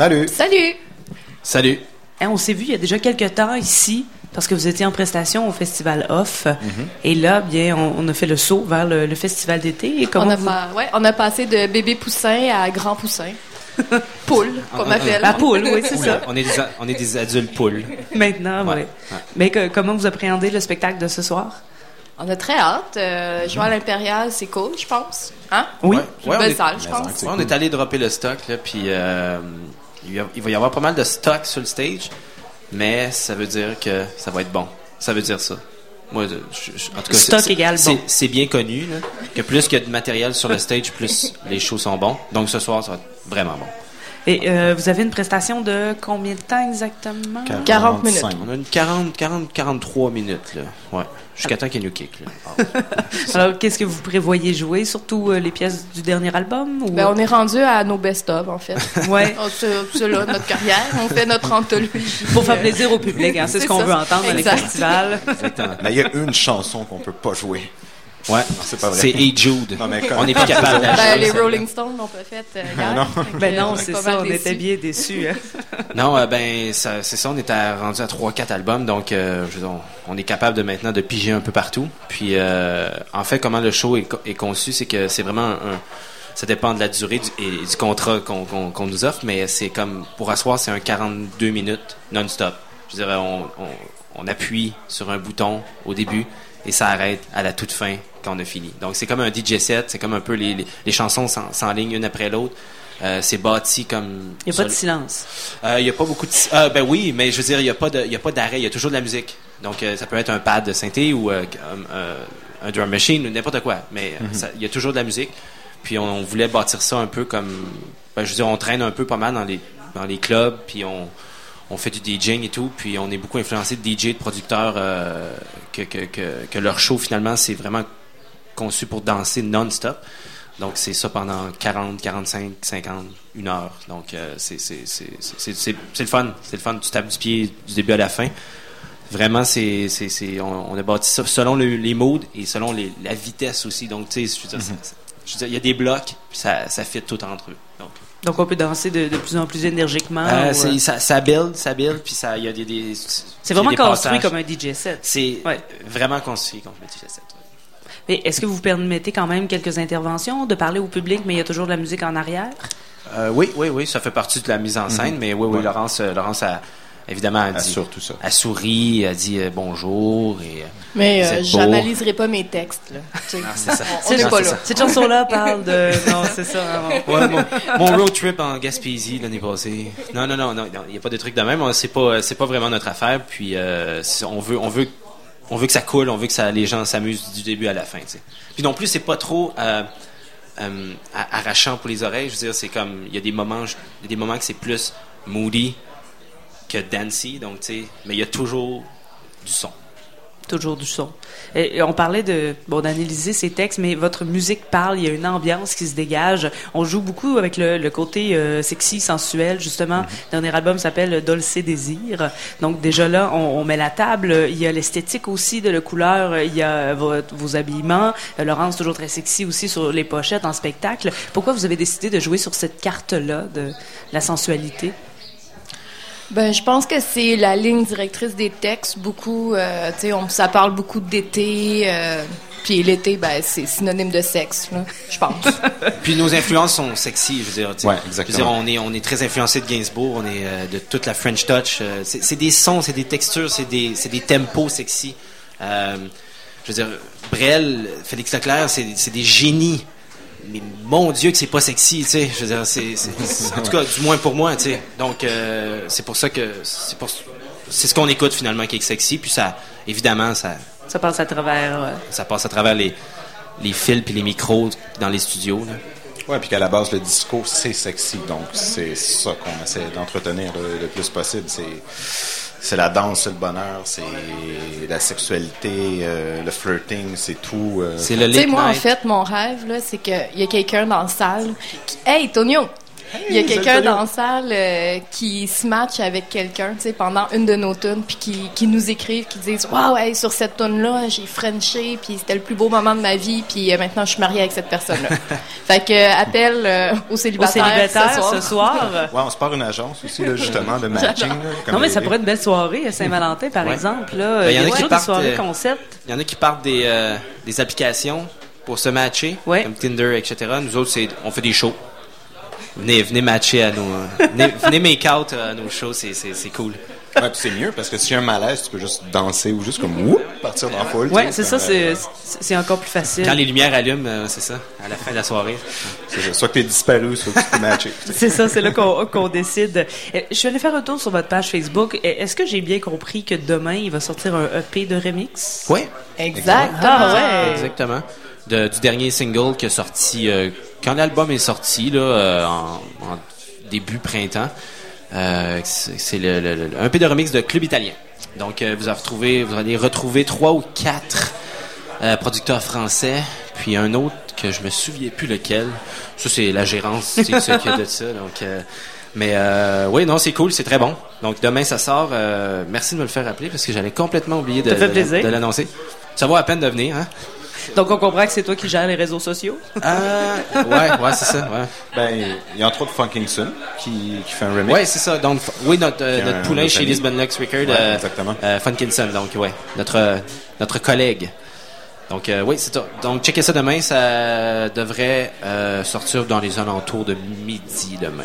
Salut. Salut. Salut. Hein, on s'est vu il y a déjà quelques temps ici parce que vous étiez en prestation au festival Off. Et là, bien, on, on a fait le saut vers le, le festival d'été. On a, vous- pas- ouais, on a passé de bébé poussin à grand poussin. Poule, qu'on Ah, appelle. La poule, oui, c'est ça. On est des, a- on est des adultes poules. Maintenant, oui. ouais. Mais que- comment vous appréhendez le spectacle de ce soir? On a très hâte. Euh, jouer à l'Impérial, c'est cool, je pense. Hein? Oui. Ouais, C'est une ouais, on belle est- salle, je pense. on est allé dropper le stock, là, puis euh, il, va y avoir pas mal de stock sur le stage, mais ça veut dire que ça va être bon. Ça veut dire ça. Moi, je- je- en tout cas, Stock c'est- bon. C'est bien connu, là, que plus qu'il y a de matériel sur le stage, plus les shows sont bons. Donc ce soir, ça va être vraiment bon. Et euh, vous avez une prestation de combien de temps exactement? 40 minutes. 45. On a une 40, 40, 43 minutes, là. Ouais. Jusqu'à temps qu'il y ait nous kick, là. Ah. Alors, qu'est-ce que vous prévoyez jouer? Surtout euh, les pièces du dernier album? Ou... Ben, on est rendu à nos best-of, en fait. Ouais. C'est là notre carrière. On fait notre anthologie. Pour faire plaisir au public, hein, c'est ce qu'on ça. veut entendre dans les festivals. Exactement. Mais il y a une chanson qu'on peut pas jouer. Ouais. c'est pas vrai. C'est Hey Jude. Non, mais comme- On n'est plus capable Ben, les. Rolling Stones l'ont pas fait euh, hier. non. Ben non, on est c'est ça, on déçus. était bien déçus. hein. Non, euh, ben c'est ça, on est à- rendu à 3-4 albums, donc euh, je veux dire, on, on est capable de maintenant de piger un peu partout. Puis euh, en fait, comment le show est, co- est conçu, c'est que c'est vraiment un, un- ça dépend de la durée du, et du contrat qu'on nous offre, mais c'est comme pour asseoir, c'est un 42 minutes non-stop. Je on, on, on appuie sur un bouton au début et ça arrête à la toute fin quand on a fini. Donc c'est comme un DJ set, c'est comme un peu les, les, les chansons s'en- s'enlignent une après l'autre. Euh, c'est bâti comme Il n'y a pas de silence. euh, Il n'y a pas beaucoup de... euh, ben oui, mais je veux dire, il n'y a pas de- il y a pas d'arrêt, il y a toujours de la musique. Donc, euh, ça peut être un pad de synthé ou euh, un- drum machine ou n'importe quoi. Mais ça- il y a toujours de la musique. Puis, on, on voulait bâtir ça un peu comme... Ben, je veux dire, on traîne un peu pas mal dans les, dans les clubs, puis on, on fait du DJing et tout. Puis, on est beaucoup influencé de DJ, de producteurs, euh, que, que, que, que leur show, finalement, c'est vraiment conçu pour danser non-stop. Donc, c'est ça pendant 40, 45, 50, une heure. Donc, euh, c'est le fun. C'est le fun. Tu tapes du pied du début à la fin. Vraiment, c'est on, on a bâti ça selon le- les modes et selon les- la vitesse aussi. Donc, tu sais, ça- je veux dire, il y a des blocs, puis ça, ça fit tout entre eux. Donc, on peut danser de, de plus en plus énergiquement. euh, ou, euh, ça, ça build, ça build, puis ça, il y a des, des c'est vraiment des construit passages. comme un DJ set. C'est Ouais. vraiment construit comme le DJ set. ouais. Mais est-ce que vous permettez quand même quelques interventions, de parler au public, mais il y a toujours de la musique en arrière? Euh, oui, oui, oui, ça fait partie de la mise en scène, mais oui, oui, Ouais. Laurence, Laurence a évidemment a dit, Assure tout ça. a souri, a dit euh, bonjour et euh, Mais euh, j'analyserai pas mes textes. Là. Ah, c'est ça. On n'est Non, pas c'est là. ça. Cette chanson-là parle de... Non, c'est ça. vraiment. Ouais, mon, mon road trip en Gaspésie l'année passée. Non, non, non, non, il n'y a pas de truc de même. On- C'est pas, c'est pas vraiment notre affaire. Puis euh, on veut, on veut, on veut que ça coule. On veut que ça, les gens s'amusent du début à la fin. Puis non plus, c'est pas trop euh, euh, arrachant pour les oreilles. Je veux dire, c'est comme il y a des moments, je- il y a des moments que c'est plus moody que dancey. Donc, tu sais, mais il y a toujours du son. Toujours du son. Et, et on parlait de bon d'analyser ces textes, mais votre musique parle. Il y a une ambiance qui se dégage. On joue beaucoup avec le, le côté euh, sexy, sensuel. Justement, le dernier album s'appelle Dolce Désir. Donc déjà là, on, on met la table. Il y a l'esthétique aussi de la couleur. Il y a votre- vos habillements. Euh, Laurence toujours très sexy aussi sur les pochettes en spectacle. Pourquoi vous avez décidé de jouer sur cette carte-là de la sensualité? Ben, je pense que c'est la ligne directrice des textes. Beaucoup, euh, tu sais, on- ça parle beaucoup d'été. euh, puis l'été, ben, c'est synonyme de sexe, là, je pense. Puis nos influences sont sexy, je veux dire. tu sais. Ouais, Je exactement. veux dire, on est, on est très influencé de Gainsbourg, on est euh, de toute la French Touch. euh, c'est c'est des sons, c'est des textures, c'est des, c'est des tempos sexy. Euh, je veux dire, Brel, Félix Leclerc, c'est c'est des génies. Mais mon Dieu que c'est pas sexy, tu sais. Je veux dire, c'est, c'est- c'est- en tout cas, du moins pour moi, tu sais. Donc, euh, c'est pour ça que c'est pour c'est ce qu'on écoute finalement qui est sexy. Puis ça, évidemment, ça, Ça passe à travers. euh, ça passe à travers les, les fils puis les micros dans les studios. Là. Ouais, puis qu'à la base, le disco, c'est sexy. Donc, c'est ça qu'on essaie d'entretenir le, le plus possible. C'est, c'est la danse, c'est le bonheur, c'est la sexualité, euh, le flirting, c'est tout. euh, C'est le tu sais, moi, en fait, mon rêve, là, c'est qu'il y a quelqu'un dans la salle qui. Hey, Tonio! Il y a quelqu'un dans la salle euh, qui se match avec quelqu'un, tu sais, pendant une de nos tunes, puis qui, qui nous écrivent, qui disent « Wow, hey, sur cette tune-là, j'ai frenché, puis c'était le plus beau moment de ma vie, puis euh, maintenant, je suis mariée avec cette personne-là. » Fait que, euh, appel euh, aux Au célibataires, célibataire ce soir. ce soir. Ouais, on se part une agence aussi, là, justement, de matching. là, comme non, mais les- ça pourrait être une belle soirée à Saint-Valentin, par Ouais. exemple. Là. Ben, il y en a toujours qui des partent, soirées euh, concept. Il y en a qui partent des, euh, des applications pour se matcher, Ouais. comme Tinder, etc. Nous autres, c'est, on fait des shows. Venez, venez matcher à nos, venez, venez make out à nos shows, c'est, c'est, c'est cool. Ouais, puis c'est mieux parce que s'il y a un malaise, tu peux juste danser ou juste comme whoop, partir dans la foule. tu Ouais, c'est ça, c'est euh, encore plus facile. Quand les lumières allument, euh, c'est ça, à la fin de la soirée. c'est ça. Soit que t'es disparu, soit que tu peux matcher. tu. C'est ça, c'est là qu'on qu'on décide. Euh, Je suis allée faire un tour sur votre page Facebook. Est-ce que j'ai bien compris que demain, il va sortir un EP de remix? Oui, Exactement. Ah ouais. exactement. De- du dernier single qui est sorti, euh, quand l'album est sorti, là, euh, en, en début printemps, euh, c'est c'est le, le- le- un peu de remix de Club Italien. Donc, euh, vous, allez retrouver, vous allez retrouver trois ou quatre producteurs français, puis un autre que je me souviens plus lequel. Ça, c'est la gérance c'est qui s'occupe de ça. Donc, mais euh, oui, non, c'est cool, c'est très bon. Donc, demain, ça sort. Euh, merci de me le faire rappeler parce que j'avais complètement oublié de, de l'annoncer. Ça vaut à peine de venir, hein? Donc, on comprend que c'est toi qui gères les réseaux sociaux? Euh, ouais, ouais, c'est ça. Ouais, Ben, il y a entre autres Funkinson qui, qui fait un remix. ouais c'est ça. Donc, oui, notre, euh, notre un poulain chez. Lisbon Lux Record, Ouais, euh, exactement. euh, Funkinson, donc, ouais, notre, notre collègue. Donc, euh, oui, c'est ça. Donc, checkez ça demain. Ça devrait euh, sortir dans les alentours de midi demain.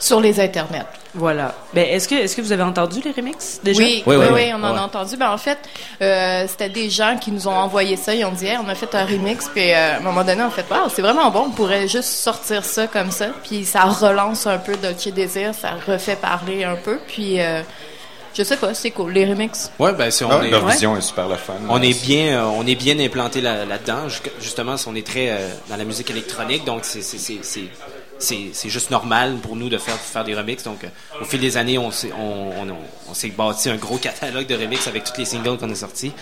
Sur les internets. Voilà. Ben, est-ce que, est-ce que vous avez entendu les remixes déjà? Oui, Oui, oui, oui, oui, oui. on en Ouais. a entendu. Ben, en fait, euh, c'était des gens qui nous ont envoyé ça. Ils ont dit, Hey, on a fait un remix. Puis, euh, à un moment donné, on a fait, wow, c'est vraiment bon. On pourrait juste sortir ça comme ça. Puis, ça relance un peu Dolce Désir. Ça refait parler un peu. Puis, euh, je sais pas, c'est cool. Les remixes. Ouais, ben, si on Ah, est. leur ouais. vision est super fun. On est bien, euh, on est bien implanté là- là-dedans. Ju- Justement, on est très euh, dans la musique électronique, donc c'est c'est juste normal pour nous de faire faire des remixes. Donc, euh, au fil des années, on s'est on, on, on s'est bâti un gros catalogue de remixes avec tous les singles qu'on a sortis.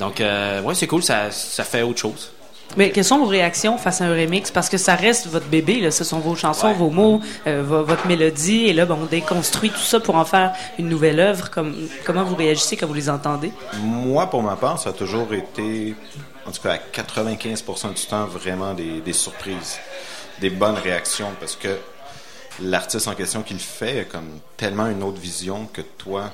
Donc, euh, ouais, c'est cool, ça ça fait autre chose. Mais quelles sont vos réactions face à un remix? Parce que ça reste votre bébé, là. Ce sont vos chansons, Ouais. vos mots, euh, vo- votre mélodie. Et là, ben, on déconstruit tout ça pour en faire une nouvelle œuvre. Comme, comment vous réagissez quand vous les entendez? Moi, pour ma part, ça a toujours été, en tout cas à 95% du temps, vraiment des, des surprises, des bonnes réactions, parce que l'artiste en question qui le fait a comme tellement une autre vision que toi,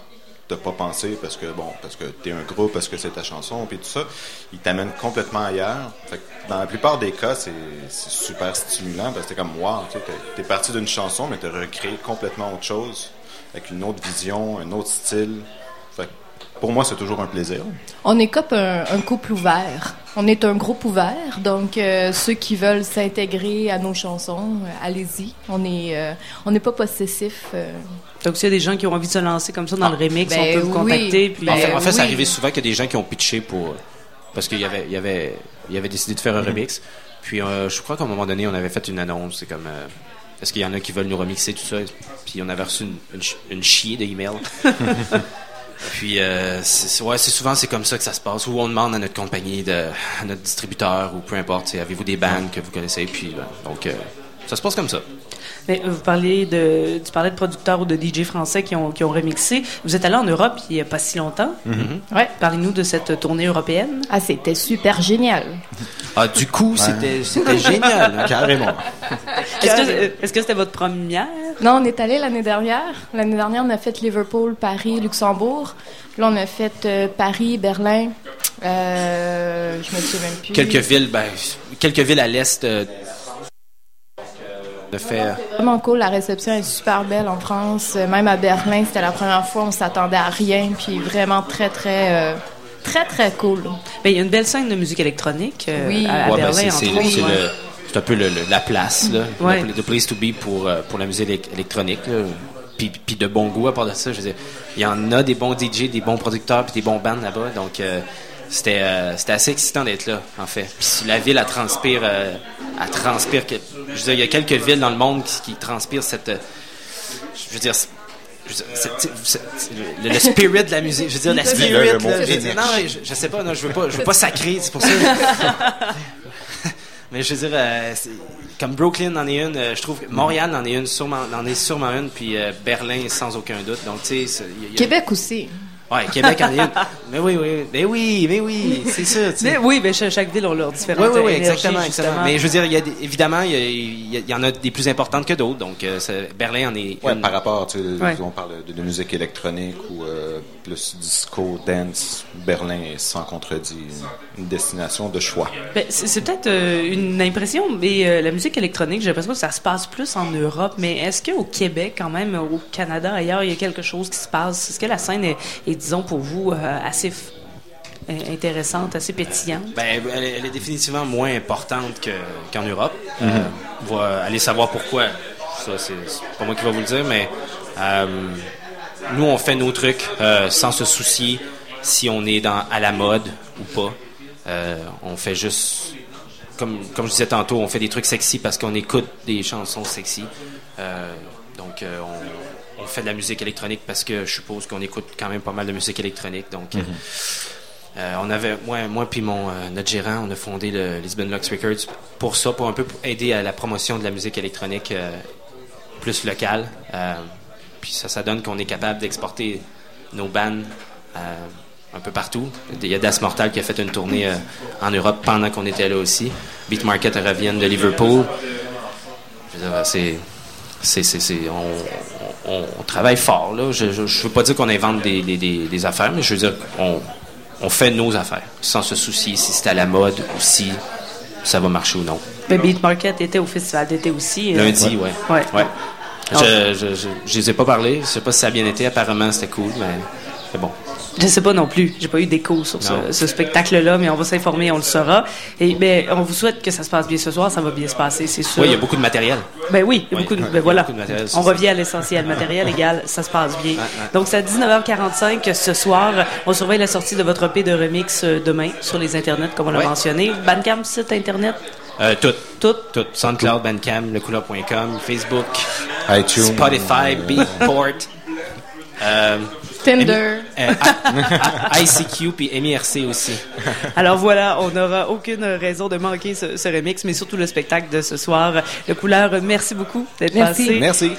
t'as pas pensé, parce que bon, parce que t'es un groupe, parce que c'est ta chanson, puis tout ça, il t'amène complètement ailleurs. Dans la plupart des cas, c'est super stimulant, parce que t'es comme, wow, t'es parti d'une chanson, mais t'as recréé complètement autre chose, avec une autre vision, un autre style. Pour moi, c'est toujours un plaisir. On est comme un, un couple ouvert. On est un groupe ouvert, donc euh, ceux qui veulent s'intégrer à nos chansons, euh, allez-y. On est, euh, on n'est pas possessif. euh. Donc, s'il y a des gens qui ont envie de se lancer comme ça dans le remix, ben on peut vous oui. contacter. Puis, Ben en fait, en fait, ça oui. arrivait souvent qu'il y a des gens qui ont pitché pour parce qu'il y avait il y avait il y avait décidé de faire un remix. Puis euh, je crois qu'à un moment donné, on avait fait une annonce, c'est comme euh, est-ce qu'il y en a qui veulent nous remixer tout ça? Puis on avait reçu une, une, ch- une chier d'emails. Puis euh, ouais, c'est souvent c'est comme ça que ça se passe. Où on demande à notre compagnie de à notre distributeur ou peu importe, avez-vous des bands que vous connaissez? Puis ben, donc euh, ça se passe comme ça. Mais euh, vous parliez de, tu parlais de producteurs ou de DJ français qui ont, qui ont remixé. Vous êtes allé en Europe il n'y a pas si longtemps. Ouais. Parlez-nous de cette tournée européenne. Ah, c'était super génial. Ah du coup, c'était c'était génial. Carrément. Est-ce que, euh, est-ce que c'était votre première? Non, on est allé l'année dernière. L'année dernière, on a fait Liverpool, Paris, Luxembourg. Là, on a fait euh, Paris, Berlin. Euh, je me souviens même plus. quelques villes ben quelques villes à l'est euh, euh, Vraiment cool. La réception est super belle en France. Euh, Même à Berlin, c'était la première fois. On s'attendait à rien. Puis vraiment très, très, euh, très, très cool. Ben, il y a une belle scène de musique électronique euh, Oui. à, à Ouais, Berlin, c'est- entre c'est autres. c'est ouais. le- c'est un peu le- le- la place, là, Ouais. le, the place to be pour, pour la musique élec- électronique. là. Puis, puis de bon goût à part de ça. Je veux dire, il y en a des bons DJ, des bons producteurs, puis des bons bands là-bas. Donc, euh, c'était euh, c'était assez excitant d'être là, en fait. Puis la ville, elle transpire, euh, elle transpire. Je veux dire, il y a quelques villes dans le monde qui, qui transpirent cette. euh, je veux dire, le, le spirit de la musique. Je veux dire, la spirit. le mot là, je veux Phoenix. dire, non, je, je sais pas, non, je veux pas, je veux pas sacrer, c'est pour ça. Mais je veux dire, euh, comme Brooklyn en est une, euh, je trouve que Montréal en est une, sûrement, en est sûrement une, puis euh, Berlin sans aucun doute. Donc, tu sais, Québec aussi. Ouais, Québec en est une. Mais oui, oui, mais oui, mais oui, c'est tu sais. Mais oui, mais cha- chaque ville a leur différente Oui, oui, oui, exactement, exactement. Mais je veux dire, il y a des- évidemment, il y, a- il y a- il y en a des plus importantes que d'autres. Donc, euh, Berlin en est Ouais, une. par rapport, tu sais, Ouais. on parle de, de musique électronique ou euh, plus disco, dance, Berlin est sans contredit une destination de choix. Ben, c'est c'est peut-être euh, une impression, mais euh, la musique électronique, j'ai l'impression que ça se passe plus en Europe. Mais est-ce qu'au Québec, quand même, au Canada, ailleurs, il y a quelque chose qui se passe? Est-ce que la scène est, est, disons, pour vous, euh, assez euh, intéressante, assez pétillante? Ben, elle, est- elle est définitivement moins importante que- qu'en Europe. Euh, on va aller savoir pourquoi. Ça, c'est pas moi qui va vous le dire, mais euh, nous, on fait nos trucs euh, sans se soucier si on est dans, à la mode ou pas. Euh, on fait juste, comme, comme je disais tantôt, on fait des trucs sexy parce qu'on écoute des chansons sexy. Euh, donc, euh, on, on fait de la musique électronique parce que je suppose qu'on écoute quand même pas mal de musique électronique. Donc, euh, euh, on avait, moi, moi puis mon euh, notre gérant, on a fondé le Lisbon Lux Records pour ça, pour un peu aider à la promotion de la musique électronique euh, plus locale. Puis ça, ça donne qu'on est capable d'exporter nos bands un peu partout. Il y a Das Mortal qui a fait une tournée euh, en Europe pendant qu'on était là aussi. Beat Market reviennent de Liverpool. C'est- on, on- on travaille fort. Là. Je ne veux pas dire qu'on invente des, des, des, des affaires, mais je veux dire on, on fait nos affaires sans se soucier si c'est à la mode ou si ça va marcher ou non. Le Beat Market était au festival d'été aussi. euh, Lundi, ouais. Ouais. ouais. Je, je, je, je les ai pas parlé. Je sais pas si ça a bien été. Apparemment, c'était cool, mais c'est bon. Je sais pas non plus. J'ai pas eu d'écho sur ce, spectacle-là, mais on va s'informer, on le saura. Et ben, on vous souhaite que ça se passe bien ce soir. Ça va bien se passer, c'est sûr. Oui, il y a beaucoup de matériel. Ben oui, il y a Oui. beaucoup de, ben voilà. beaucoup de matériel, On ça. revient à l'essentiel. Matériel égal, ça se passe bien. Donc, c'est à 19h45 ce soir. On surveille la sortie de votre EP de remix euh, demain sur les internets, comme on l'a Ouais. mentionné. Bandcamp, site internet, Euh, tout. tout? Tout. SoundCloud, Bandcamp, lecouleur.com, Facebook, iTunes. Spotify, Beatport, euh, Tinder. euh, ICQ puis MIRC aussi. Alors voilà, on n'aura aucune raison de manquer ce, ce remix, mais surtout le spectacle de ce soir. Le couleur, merci beaucoup d'être Merci. passé. Merci.